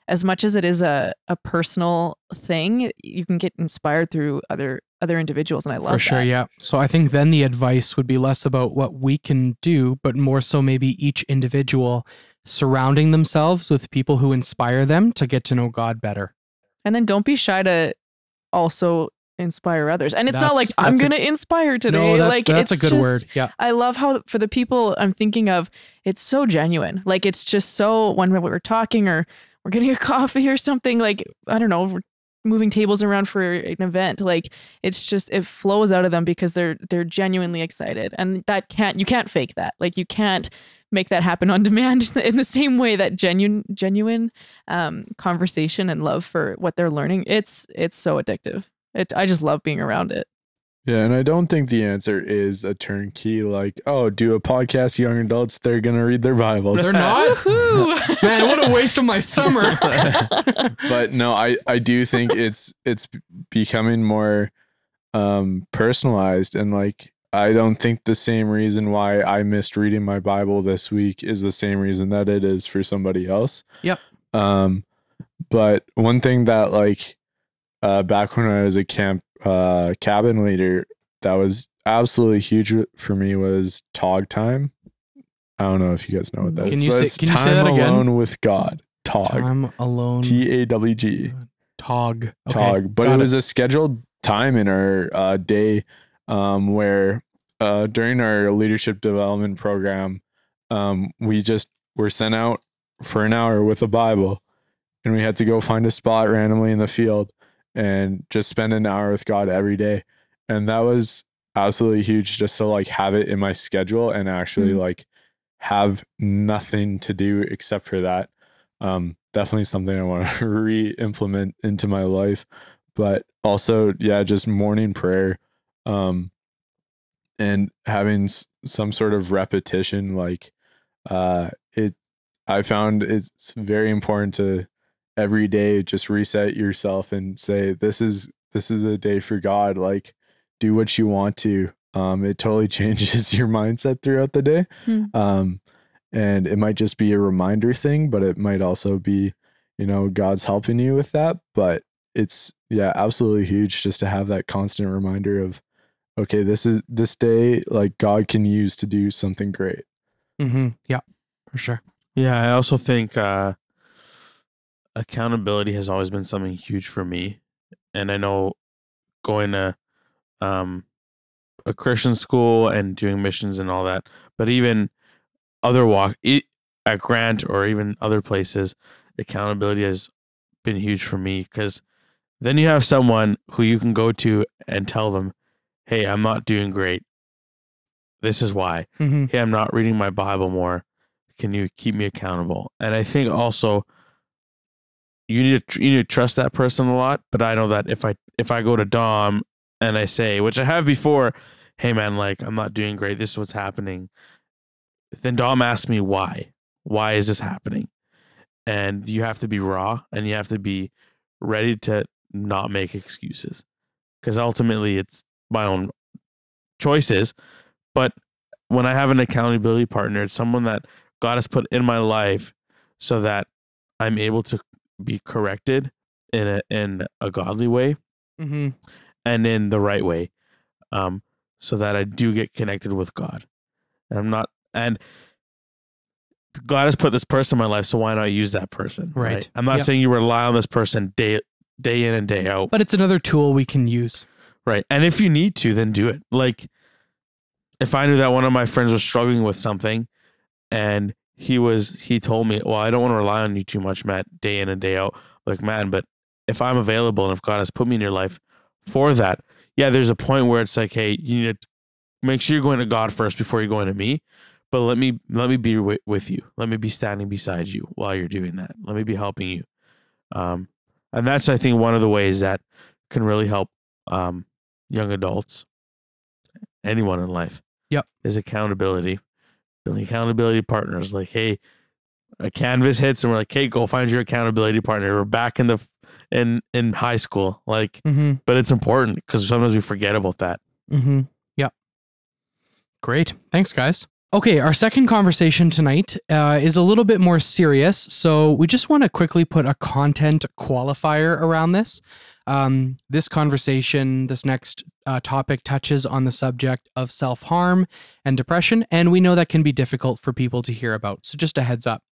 as much as it is a, a personal thing you can get inspired through other other individuals and i love it. For sure, that. yeah. So I think then the advice would be less about what we can do, but more so maybe each individual surrounding themselves with people who inspire them to get to know God better. And then don't be shy to also inspire others. And it's not like I'm going to inspire today. no, that- like that's a good just- word. Yeah. I love how for the people I'm thinking of, it's so genuine. Like it's just so when we're talking or we're getting a [LAUGHS] coffee or something. Like I don't know, we're moving tables around for an event. Like it's just it flows out of them because they're they're genuinely excited, and that can't you can't fake that. Like you can't make that happen on [LAUGHS] demand in the same way that genuine genuine um, conversation and love for what they're learning. It's it's so addictive. It I just love being around it. Yeah, and I don't think the answer is a turnkey like, oh, do a podcast, young adults, they're gonna read their Bibles. They're not? [LAUGHS] Man, what a waste of my summer. [LAUGHS] but no, I I do think it's it's becoming more um personalized and like I don't think the same reason why I missed reading my Bible this week is the same reason that it is for somebody else. Yep. Um but one thing that like uh back when I was a camp uh cabin leader that was absolutely huge for me was tog time. I don't know if you guys know what that is. Can you but say- can you say time that again? alone with God. Tog. Time alone. T A W G. Tog. Okay, Tog. But got it was a scheduled time in our uh, day um, where uh, during our leadership development program, um, we just were sent out for an hour with a Bible and we had to go find a spot randomly in the field and just spend an hour with God every day. And that was absolutely huge just to like have it in my schedule and actually Mhm. like have nothing to do except for that. Um, definitely something I want to [LAUGHS] re-implement into my life. But also, yeah, just morning prayer. Um, and having s- some sort of repetition like uh it i found it's very important to every day just reset yourself and say this is this is a day for god like do what you want to um it totally [LAUGHS] changes your mindset throughout the day Hmm. um and it might just be a reminder thing but it might also be you know god's helping you with that but it's yeah absolutely huge just to have that constant reminder of okay this is this day like god can use to do something great Mm-hmm. Yeah, for sure. Yeah, I also think uh, accountability has always been something huge for me, and I know going to um, a Christian school and doing missions and all that, but even other walk at Grant or even other places, accountability has been huge for me because then you have someone who you can go to and tell them, "Hey, I'm not doing great. This is why." hmm hey, I'm not reading my Bible more. Can you keep me accountable? And I think also you need to you need to trust that person a lot. But I know that if I if I go to Dom and I say, which I have before, hey man, like I'm not doing great. This is what's happening. Then Dom asks me why. Why is this happening? and you have to be raw and you have to be ready to not make excuses because ultimately it's my own choices but when i have an accountability partner it's someone that god has put in my life so that i'm able to be corrected in a in a godly way Mm-hmm. and in the right way um so that i do get connected with god and i'm not and god has put this person in my life so why not use that person Right. i'm not Yep. saying you rely on this person day day in and day out But it's another tool we can use. right and if you need to then do it like if i knew that one of my friends was struggling with something and he was he told me well i don't want to rely on you too much matt day in and day out like man but if i'm available and if god has put me in your life for that yeah there's a point where it's like hey you need to make sure you're going to god first before you're going to me but let me let me be wi- with you. Let me be standing beside you while you're doing that. Let me be helping you. Um and that's i think one of the ways that can really help um young adults anyone in life Yep. is accountability accountability partners like hey a canvas hits and we're like hey go find your accountability partner we're back in the in in high school like Mm-hmm. but it's important because sometimes we forget about that Mm-hmm. Yep. Great. Thanks, guys. Okay, our second conversation tonight uh, is a little bit more serious. So we just want to quickly put a content qualifier around this. Um, this conversation, this next uh, topic touches on the subject of self harm and depression, and we know that can be difficult for people to hear about. So just a heads up.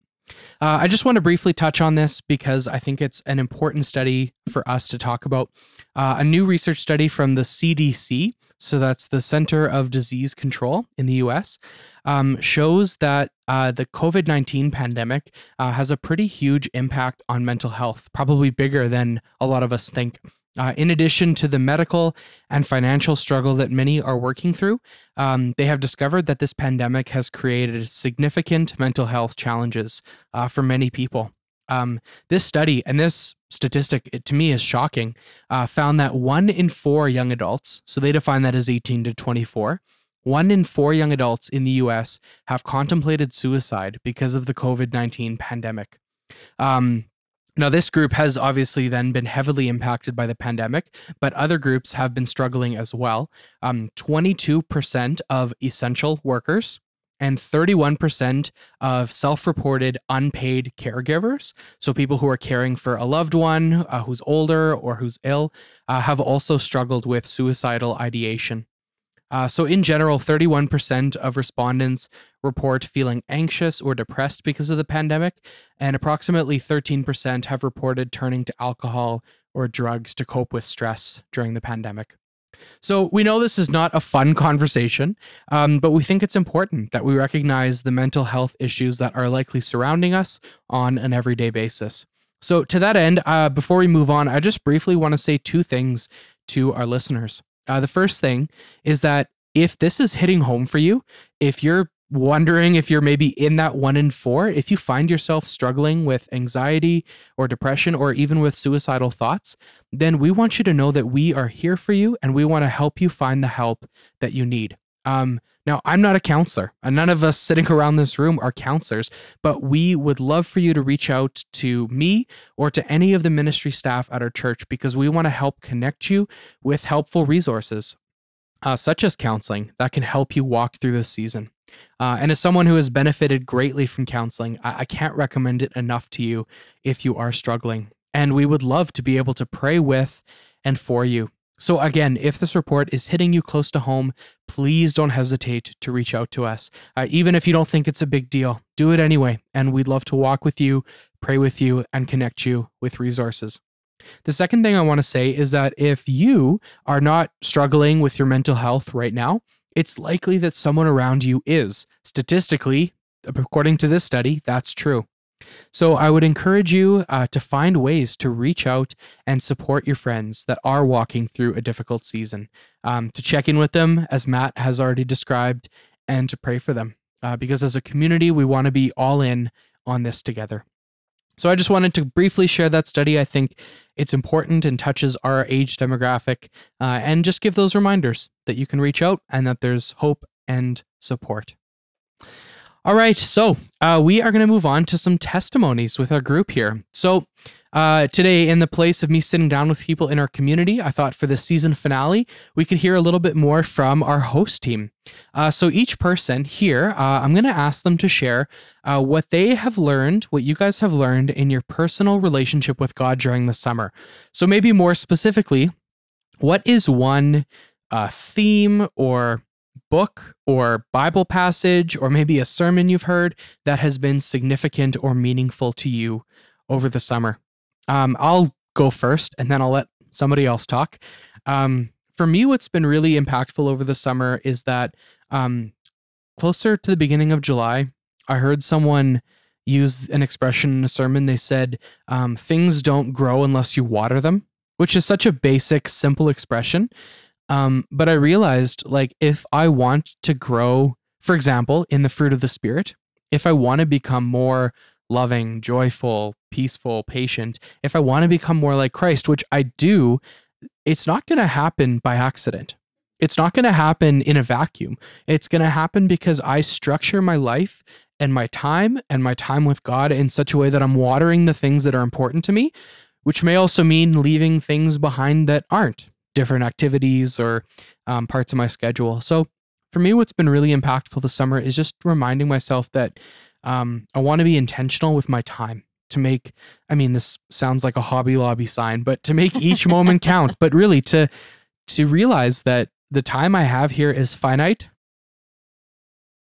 Uh, I just want to briefly touch on this because I think it's an important study for us to talk about. Uh, a new research study from the CDC, so that's the Center of Disease Control in the US, um, shows that uh, the COVID 19 pandemic uh, has a pretty huge impact on mental health, probably bigger than a lot of us think. Uh, in addition to the medical and financial struggle that many are working through, um, they have discovered that this pandemic has created significant mental health challenges uh, for many people. Um, this study and this statistic, it, to me, is shocking. Uh, found that one in four young adults, so they define that as 18 to 24, one in four young adults in the US have contemplated suicide because of the COVID 19 pandemic. Um, now, this group has obviously then been heavily impacted by the pandemic, but other groups have been struggling as well. Um, 22% of essential workers and 31% of self reported unpaid caregivers, so people who are caring for a loved one uh, who's older or who's ill, uh, have also struggled with suicidal ideation. Uh, so, in general, 31% of respondents report feeling anxious or depressed because of the pandemic, and approximately 13% have reported turning to alcohol or drugs to cope with stress during the pandemic. So, we know this is not a fun conversation, um, but we think it's important that we recognize the mental health issues that are likely surrounding us on an everyday basis. So, to that end, uh, before we move on, I just briefly want to say two things to our listeners. Uh, the first thing is that if this is hitting home for you, if you're wondering if you're maybe in that one in four, if you find yourself struggling with anxiety or depression or even with suicidal thoughts, then we want you to know that we are here for you and we want to help you find the help that you need. Um, now, I'm not a counselor, and none of us sitting [LAUGHS] around this room are counselors, but we would love for you to reach out to me or to any of the ministry staff at our church because we want to help connect you with helpful resources, uh, such as counseling, that can help you walk through this season. Uh, and as someone who has benefited greatly from counseling, I-, I can't recommend it enough to you if you are struggling. And we would love to be able to pray with and for you. So, again, if this report is hitting you close to home, please don't hesitate to reach out to us. Uh, even if you don't think it's a big deal, do it anyway. And we'd love to walk with you, pray with you, and connect you with resources. The second thing I want to say is that if you are not struggling with your mental health right now, it's likely that someone around you is. Statistically, according to this study, that's true. So I would encourage you uh, to find ways to reach out and support your friends that are walking through a difficult season, um, to check in with them, as Matt has already described, and to pray for them. Uh, because as a community, we want to be all in on this together. So I just wanted to briefly share that study. I think it's important and touches our age demographic, uh, and just give those reminders that you can reach out and that there's hope and support. All right, so uh, we are going to move on to some testimonies with our group here. So uh, today, in the place of me sitting down with people in our community, I thought for the season finale, we could hear a little bit more from our host team. Uh, so each person here, uh, I'm going to ask them to share uh, what they have learned, what you guys have learned in your personal relationship with God during the summer. So maybe more specifically, what is one uh, theme or book or Bible passage or maybe a sermon you've heard that has been significant or meaningful to you over the summer? Um, I'll go first and then I'll let somebody else talk. Um, for me, what's been really impactful over the summer is that um, closer to the beginning of July, I heard someone use an expression in a sermon. They said, um, Things don't grow unless you water them, which is such a basic, simple expression. Um, but I realized, like, if I want to grow, for example, in the fruit of the Spirit, if I want to become more loving, joyful, peaceful, patient, if I want to become more like Christ, which I do, it's not going to happen by accident. It's not going to happen in a vacuum. It's going to happen because I structure my life and my time and my time with God in such a way that I'm watering the things that are important to me, which may also mean leaving things behind that aren't different activities or um, parts of my schedule. So for me, what's been really impactful this summer is just reminding myself that um, I want to be intentional with my time to make, I mean, this sounds like a Hobby Lobby sign, but to make each [LAUGHS] moment count, but really to, to realize that the time I have here is finite.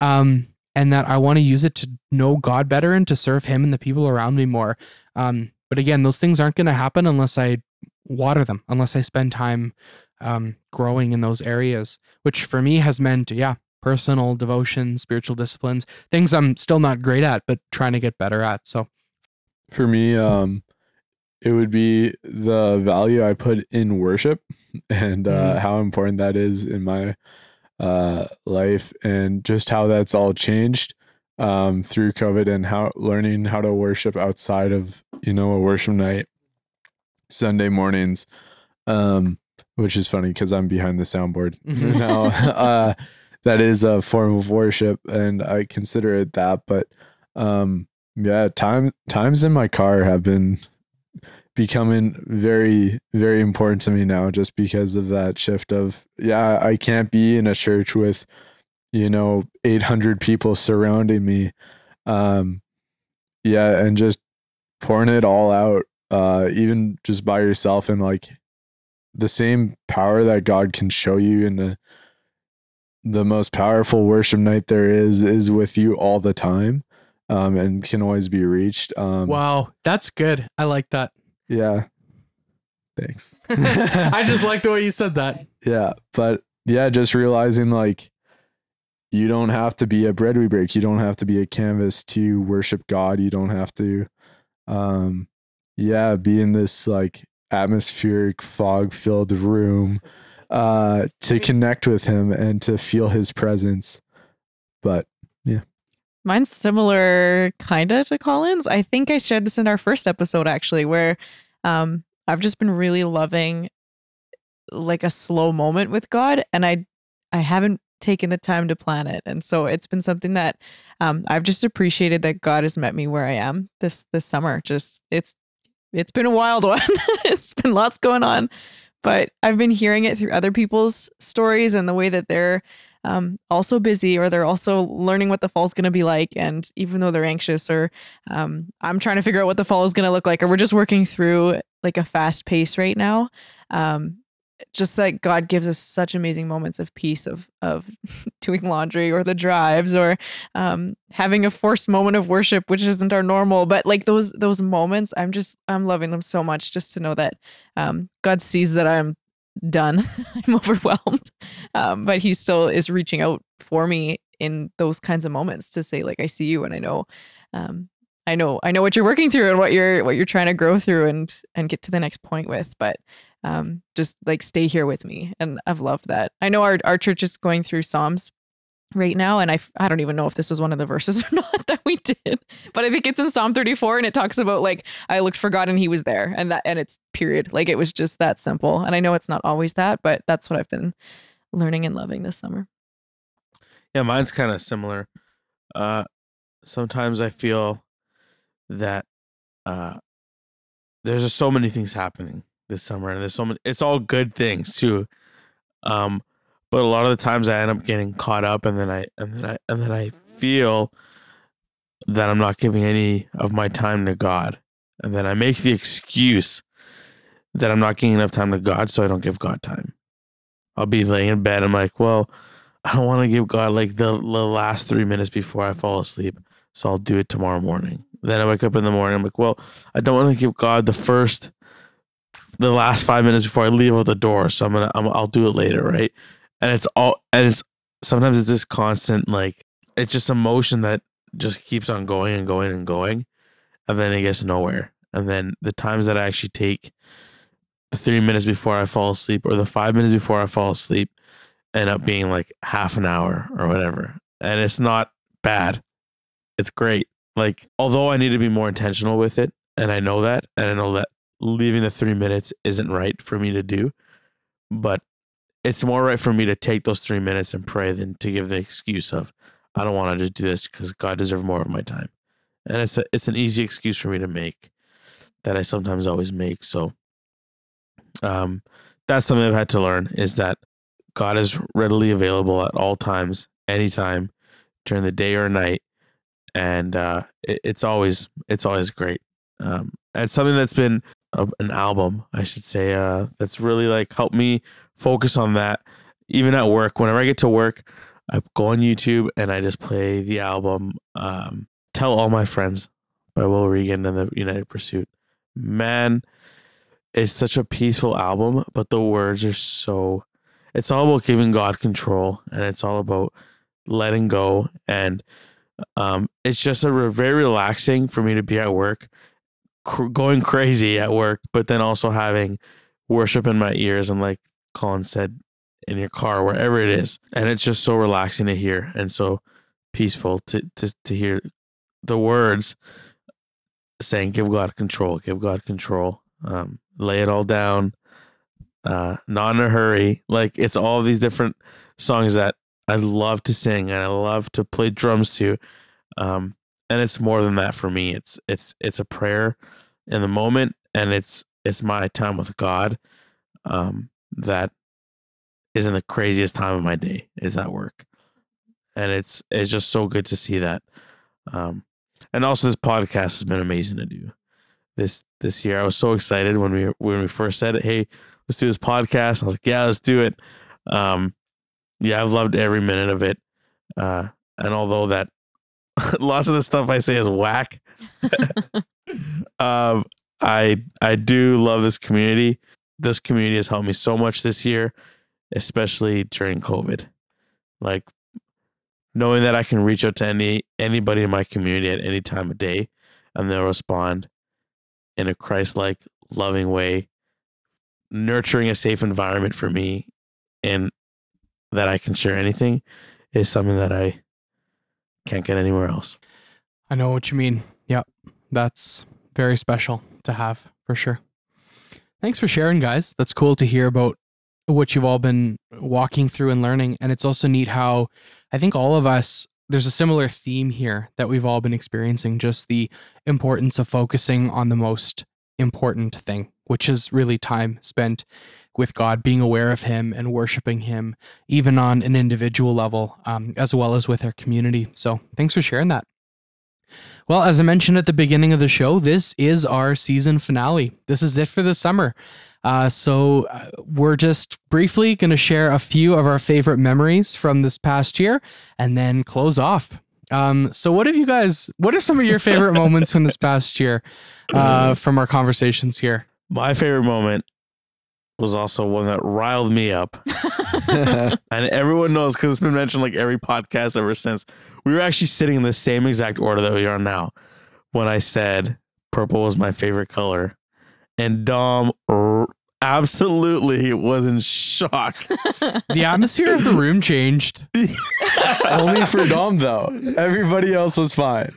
Um, and that I want to use it to know God better and to serve Him and the people around me more. Um, but again, those things aren't going to happen unless I water them, unless I spend time um, growing in those areas, which for me has meant, yeah, personal devotion, spiritual disciplines, things I'm still not great at, but trying to get better at. So For me, um, it would be the value I put in worship [LAUGHS] and uh, Mhm. how important that is in my uh, life and just how that's all changed um, through COVID and how learning how to worship outside of, you know, a worship night Sunday mornings, um, which is funny because I'm behind the soundboard Mhm. [LAUGHS] now. [LAUGHS] uh, that is a form of worship and I consider it that. But um, yeah, time times in my car have been becoming very, very important to me now just because of that shift of yeah, I can't be in a church with, you know, 800 people surrounding me. Um, yeah, and just pouring it all out, uh, even just by yourself and like the same power that God can show you in the the most powerful worship night there is is with you all the time um and can always be reached um wow, that's good. I like that. yeah thanks [LAUGHS] [LAUGHS] I just like the way you said that. yeah but yeah just realizing like you don't have to be a bread we break you don't have to be a canvas to worship god you don't have to um yeah be in this like atmospheric fog filled room uh to connect with him and to feel his presence but yeah. Mine's similar kind of to Colin's. I think I shared this in our first episode actually, where um, I've just been really loving like a slow moment with God, and I I haven't taken the time to plan it, and so it's been something that um, I've just appreciated that God has met me where I am this this summer. Just it's it's been a wild [LAUGHS] one. it's been lots going on, but I've been hearing it through other people's stories and the way that they're um, also busy or they're also learning what the fall's going to be like. And even though they're anxious or um, I'm trying to figure out what the fall is going to look like, or we're just working through like a fast pace right now. Um, just like God gives us such amazing moments of peace of of [LAUGHS] doing laundry or the drives or um, having a forced moment of worship, which isn't our normal. But like those those moments, I'm just I'm loving them so much. Just to know that um, God sees that I'm done. [LAUGHS] I'm overwhelmed. Um, but he still is reaching out for me in those kinds of moments to say, like, I see you and I know um I know I know what you're working through and what you're what you're trying to grow through and and get to the next point with. But um just like stay here with me. And I've loved that. I know our our church is going through Psalms right now and I, I don't even know if this was one of the verses [LAUGHS] or not that we did but I think it's in Psalm 34 and it talks about like I looked for God and he was there and that and it's period like it was just that simple and I know it's not always that but that's what I've been learning and loving this summer Yeah, mine's kind of similar. Uh, sometimes I feel that uh, there's just so many things happening this summer, and there's so many. It's all good things too. Um, but a lot of the times I end up getting caught up, and then I and then I and then I feel that I'm not giving any of my time to God, and then I make the excuse that I'm not giving enough time to God, so I don't give God time. I'll be laying in bed. I'm like, well, I don't want to give God like the, the last three minutes before I fall asleep. So I'll do it tomorrow morning. Then I wake up in the morning. I'm like, well, I don't want to give God the first, the last five minutes before I leave out the door. So I'm gonna, I'm, I'll do it later, right? And it's all, and it's sometimes it's this constant like it's just emotion that just keeps on going and going and going, and then it gets nowhere. And then the times that I actually take the three minutes before I fall asleep or the five minutes before I fall asleep end up being like half an hour or whatever. And it's not bad. It's great. Like, although I need to be more intentional with it, and I know that, and I know that leaving the three minutes isn't right for me to do, but it's more right for me to take those three minutes and pray than to give the excuse of, I don't want to just do this because God deserves more of my time. And it's a, it's an easy excuse for me to make that I sometimes always make. So, um, that's something I've had to learn is that God is readily available at all times, anytime, during the day or night, and uh, it, it's always it's always great. Um, it's something that's been a, an album, I should say, uh, that's really like helped me focus on that. Even at work, whenever I get to work, I go on YouTube and I just play the album um, "Tell All My Friends" by Will Reagan and the United Pursuit. Man, it's such a peaceful album, but the words are so it's all about giving God control and it's all about letting go and um it's just a re- very relaxing for me to be at work cr- going crazy at work but then also having worship in my ears and like Colin said in your car wherever it is. And it's just so relaxing to hear and so peaceful to to to hear the words saying give God control give God control. Um lay it all down uh not in a hurry. Like it's all these different songs that i love to sing and i love to play drums to um and it's more than that for me it's it's it's a prayer in the moment and it's it's my time with god um that is in the craziest time of my day is at work and it's it's just so good to see that um and also this podcast has been amazing to do this this year i was so excited when we when we first said it hey let's do this podcast. I was like, yeah, let's do it. Um, yeah, I've loved every minute of it. Uh, and although that [LAUGHS] lots of the stuff I say is whack, [LAUGHS] um, I I do love this community. This community has helped me so much this year, especially during COVID. Like knowing that I can reach out to any anybody in my community at any time of day, and they'll respond in a Christ-like, loving way nurturing a safe environment for me and that I can share anything is something that I can't get anywhere else. I know what you mean. Yep. That's very special to have for sure. Thanks for sharing, guys. That's cool to hear about what you've all been walking through and learning. And it's also neat how I think all of us, there's a similar theme here that we've all been experiencing just the importance of focusing on the most important thing, which is really time spent with God, being aware of Him and worshiping Him, even on an individual level, um, as well as with our community. So, thanks for sharing that. Well, as I mentioned at the beginning of the show, this is our season finale. This is it for the summer. Uh, so, uh, we're just briefly going to share a few of our favorite memories from this past year and then close off. Um, so, what have you guys, what are some of your favorite moments from this [LAUGHS] past year uh, from our conversations here? My favorite moment was also one that riled me up. [LAUGHS] [LAUGHS] and everyone knows because it's been mentioned like every podcast ever since. We were actually sitting in the same exact order that we are now when I said purple was my favorite color. And Dom r- absolutely was in shock. [LAUGHS] The atmosphere of the room changed. Only for Dom though. Everybody else was fine.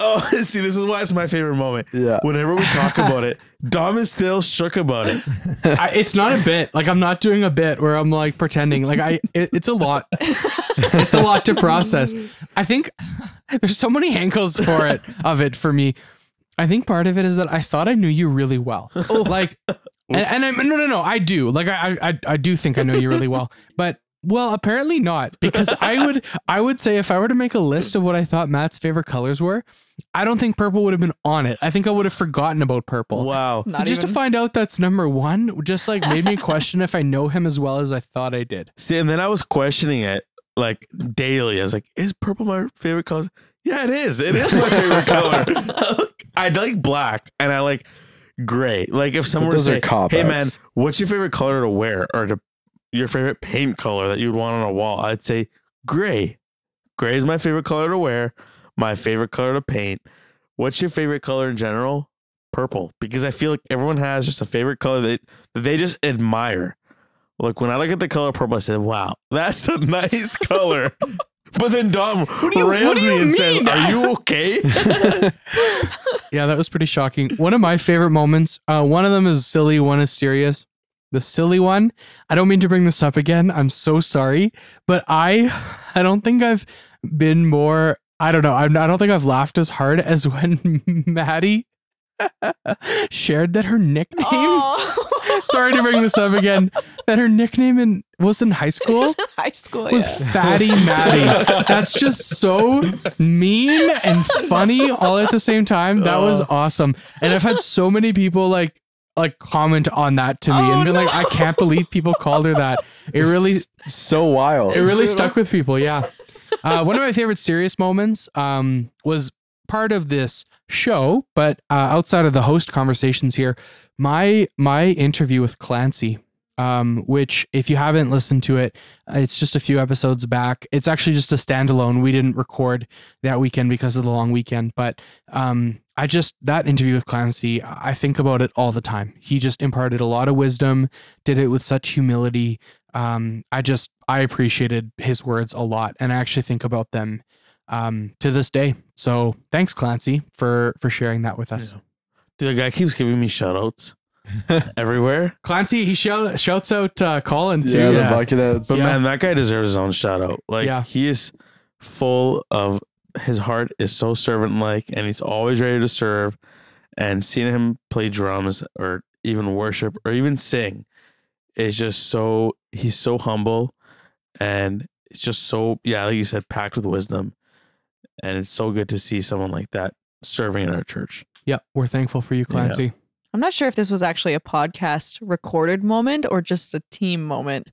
Oh, [LAUGHS] see, this is why it's my favorite moment. Yeah. Whenever we talk about it, [LAUGHS] Dom is still shook about it. [LAUGHS] I, it's not a bit. Like I'm not doing a bit where I'm like pretending. Like I, it, it's a lot. it's a lot to process. I think there's so many angles for it of it for me. I think part of it is that I thought I knew you really well. Oh. Like, and, and I'm no, no, no. I do. Like I, I, I do think I know you really well, but. Well, apparently not, because I would [LAUGHS] I would say if I were to make a list of what I thought Matt's favorite colors were, I don't think purple would have been on it. I think I would have forgotten about purple. Wow. So Not just to find out that's number one, just like made me [LAUGHS] question if I know him as well as I thought I did. See, and then I was questioning it like daily. I was like, is purple my favorite color? Yeah, it is. It is my favorite color. [LAUGHS] I like black and I like gray. Like if someone were to say, hey man, what's your favorite color to wear or to your favorite paint color that you would want on a wall? I'd say gray. Gray is my favorite color to wear, my favorite color to paint. What's your favorite color in general? Purple. Because I feel like everyone has just a favorite color that, that they just admire. Like when I look at the color purple, I said, wow, [LAUGHS] that's a nice color. [LAUGHS] But then Dom do you- rails me and says. Are you [LAUGHS] okay? Yeah, that was pretty shocking. One of my favorite moments, uh, one of them is silly, one is serious. The silly one, I don't mean to bring this up again. I'm so sorry, but I I don't think I've been more I don't know. I'm, I don't think I've laughed as hard as [LAUGHS] when Maddie [LAUGHS] shared that her nickname Oh. [LAUGHS] sorry to bring this up again that her nickname in was in high school in high school. was yeah. Fatty Maddie. That's just so mean and funny all at the same time. That was awesome. And I've had so many people like like comment on that to me Oh, and be like. I can't believe people called her that. It really so wild. it really brutal. stuck with people. Yeah. Uh, one of my favorite serious moments um, was part of this show, but uh, outside of the host conversations here, my my interview with Clancy, um, which if you haven't listened to it, uh, it's just a few episodes back. It's actually just a standalone. We didn't record that weekend because of the long weekend, but um, I just that interview with Clancy, I think about it all the time. He just imparted a lot of wisdom, did it with such humility um, I just I appreciated his words a lot, and I actually think about them um, to this day. So thanks, Clancy, for for sharing that with us. Yeah. Dude, the guy keeps giving me shout outs [LAUGHS] everywhere. Clancy, he shout, shouts out uh, Colin too. yeah, Yeah. the bucket heads. But Yeah. man, that guy deserves his own shout out. Like Yeah. he is full of his heart is so servant like and he's always ready to serve. And seeing him play drums or even worship or even sing is just so he's so humble and it's just so yeah, like you said, packed with wisdom. And it's so good to see someone like that serving in our church. Yeah, we're thankful for you, Clancy. I'm not sure if this was actually a podcast recorded moment or just a team moment,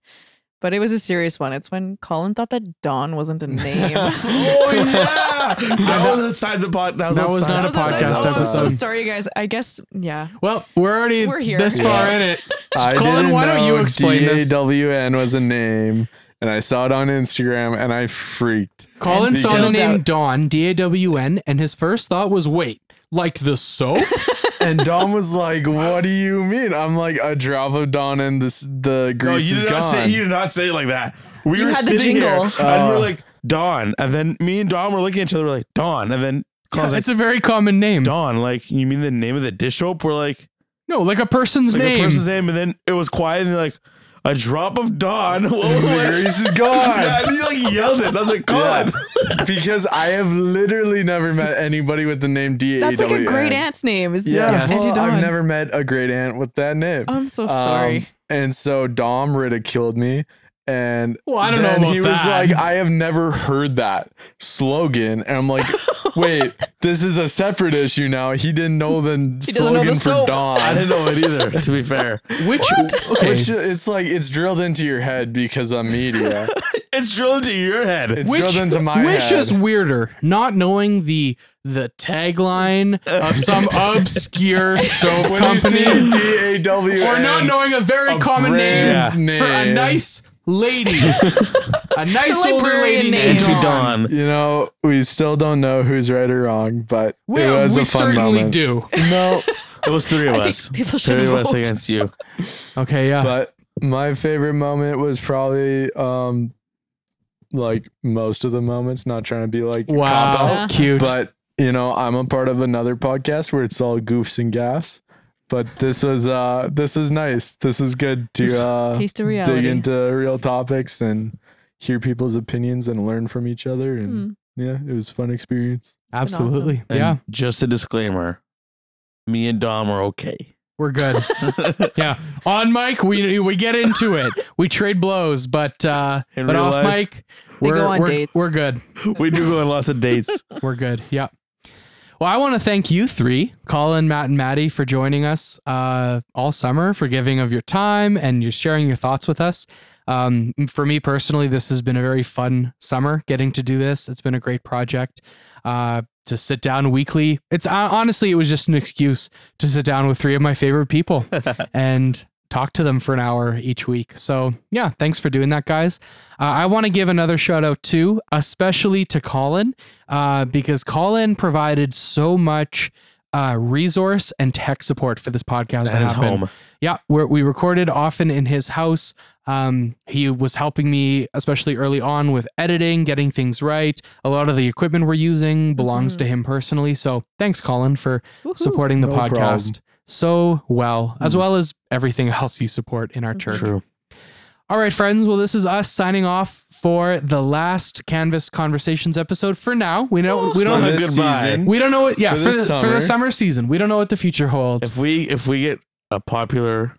but it was a serious one. It's when Colin thought that Dawn wasn't a [LAUGHS] name. oh yeah. [LAUGHS] that was inside the pod. That was, That was outside. not a That was- podcast I'm so- episode. So sorry, guys. I guess yeah. Well, we're already We're here. this far Yeah. in it. I Colin, didn't why don't you know explain this? DAWN was a name, and I saw it on Instagram, and I freaked. Colin saw the name. Dawn, D A W N, and his first thought was, "Wait, like the soap?" [LAUGHS] And Dom was like, "What do you mean?" I'm like, "A drop of Dawn, and this the No, grease you is did not gone." say. You did not say it like that. We You were had the sitting here jingle. and we're Oh. like Dawn, and then me and Dawn were looking at each other. We're like Dawn, and then Colin's like it's a very common name. Dawn. Like you mean the name of the dish soap? We're like No, like a person's like name. a person's name, and then it was quiet, and they're like a drop of Dawn. What was the like, grease is yeah, gone. and you like yelled it. And I was like, Colin. [LAUGHS] because I have literally never met anybody with the name D A W N. That's like a great aunt's name. Is Yeah, Yes. well, I've never met a great aunt with that name. I'm so Um, sorry. and so Dom ridiculed me. And Well, I don't know then about he was that. like, I have never heard that slogan. And I'm like, [LAUGHS] wait, this is a separate issue now. He didn't know the [LAUGHS] doesn't know slogan the for soap. Dawn. I didn't know it either. To be fair, [LAUGHS] Which okay, Which it's like it's drilled into your head because of media. [LAUGHS] it's drilled into your head. It's which, drilled into my which head. is weirder, not knowing the the tagline of some obscure soap when you see company, D A W or not knowing a very a common name brand's for a nice lady, [LAUGHS] a nice older lady named Auntie Dawn. Dawn. You know, we still don't know who's right or wrong, but We, it was we a fun certainly moment. do. No, [LAUGHS] It was three of I think us. people should Three of us against you. Okay, yeah. but my favorite moment was probably um like most of the moments. Not trying to be like wow, out, cute. but you know, I'm a part of another podcast where it's all goofs and gaffs. But this was uh this is nice. This is good to uh Taste of dig into real topics and hear people's opinions and learn from each other and Hmm. yeah, it was a fun experience. Absolutely. And Yeah, Just a disclaimer. Me and Dom are okay. we're good. [LAUGHS] yeah. On mic, we we get into it. We trade blows, but uh In but real off life? mic, They we're go on we're, dates. we're good. [LAUGHS] we do go on lots of dates. We're good. Yeah. Well, I want to thank you three, Colin, Matt, and Maddie, for joining us uh, all summer, for giving of your time and you're sharing your thoughts with us. Um, for me personally, this has been a very fun summer getting to do this. It's been a great project uh, to sit down weekly. It's uh, honestly, it was just an excuse to sit down with three of my favorite people [LAUGHS] and talk to them for an hour each week. So, yeah, thanks for doing that, guys. Uh, I want to give another shout out too, especially to Colin, uh, because Colin provided so much uh, resource and tech support for this podcast to At his home. Yeah, we're, we recorded often in his house. Um, he was helping me, especially early on, with editing, getting things right. A lot of the equipment we're using belongs to him personally. So thanks, Colin, for Woohoo. supporting the No podcast problem. So well, as well as everything [LAUGHS] else you support in our church. True. All right, friends. Well, this is us signing off for the last Canvas Conversations episode. For now, we know we don't the this goodbye. season, we don't know what yeah For for, this the, for the summer. summer season. We don't know what the future holds. If we if we get a popular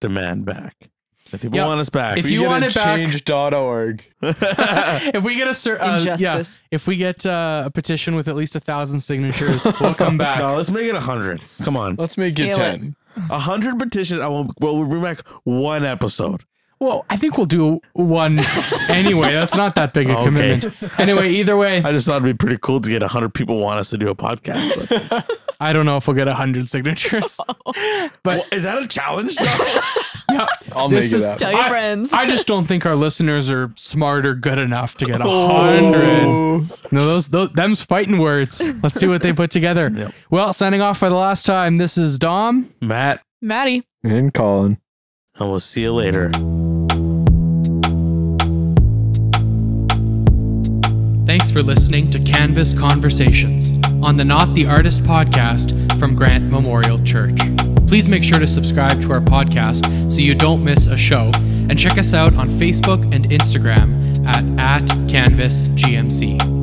demand back, if people Yeah. want us back, If we you get want a it back- change.org. [LAUGHS] if we get a cer- uh, yeah, if we get uh, a petition with at least a thousand signatures, we'll come [LAUGHS] back. no, let's make it a hundred. Come on, Let's make it Scale it. 10. a hundred petition. I will. Well, we'll bring back one episode. Well, I think we'll do one [LAUGHS] anyway. That's not that big a Okay. commitment. Anyway, either way, I just thought it'd be pretty cool to get a hundred people want us to do a podcast. But I don't know if we'll get a hundred signatures, but Well, is that a challenge? No. Yeah, I'll This make is- it up. Tell your I- friends. I just don't think our listeners are smart or good enough to get a Oh. hundred. No, those, those them's fighting words. Let's see what they put together. [LAUGHS] Yep. Well, signing off for the last time. This is Dom. Matt, Maddie. And Colin. and we'll see you later. Thanks for listening to Canvas Conversations on the Not the Artist podcast from Grant Memorial Church. Please make sure to subscribe to our podcast so you don't miss a show and check us out on Facebook and Instagram at, at CanvasGMC.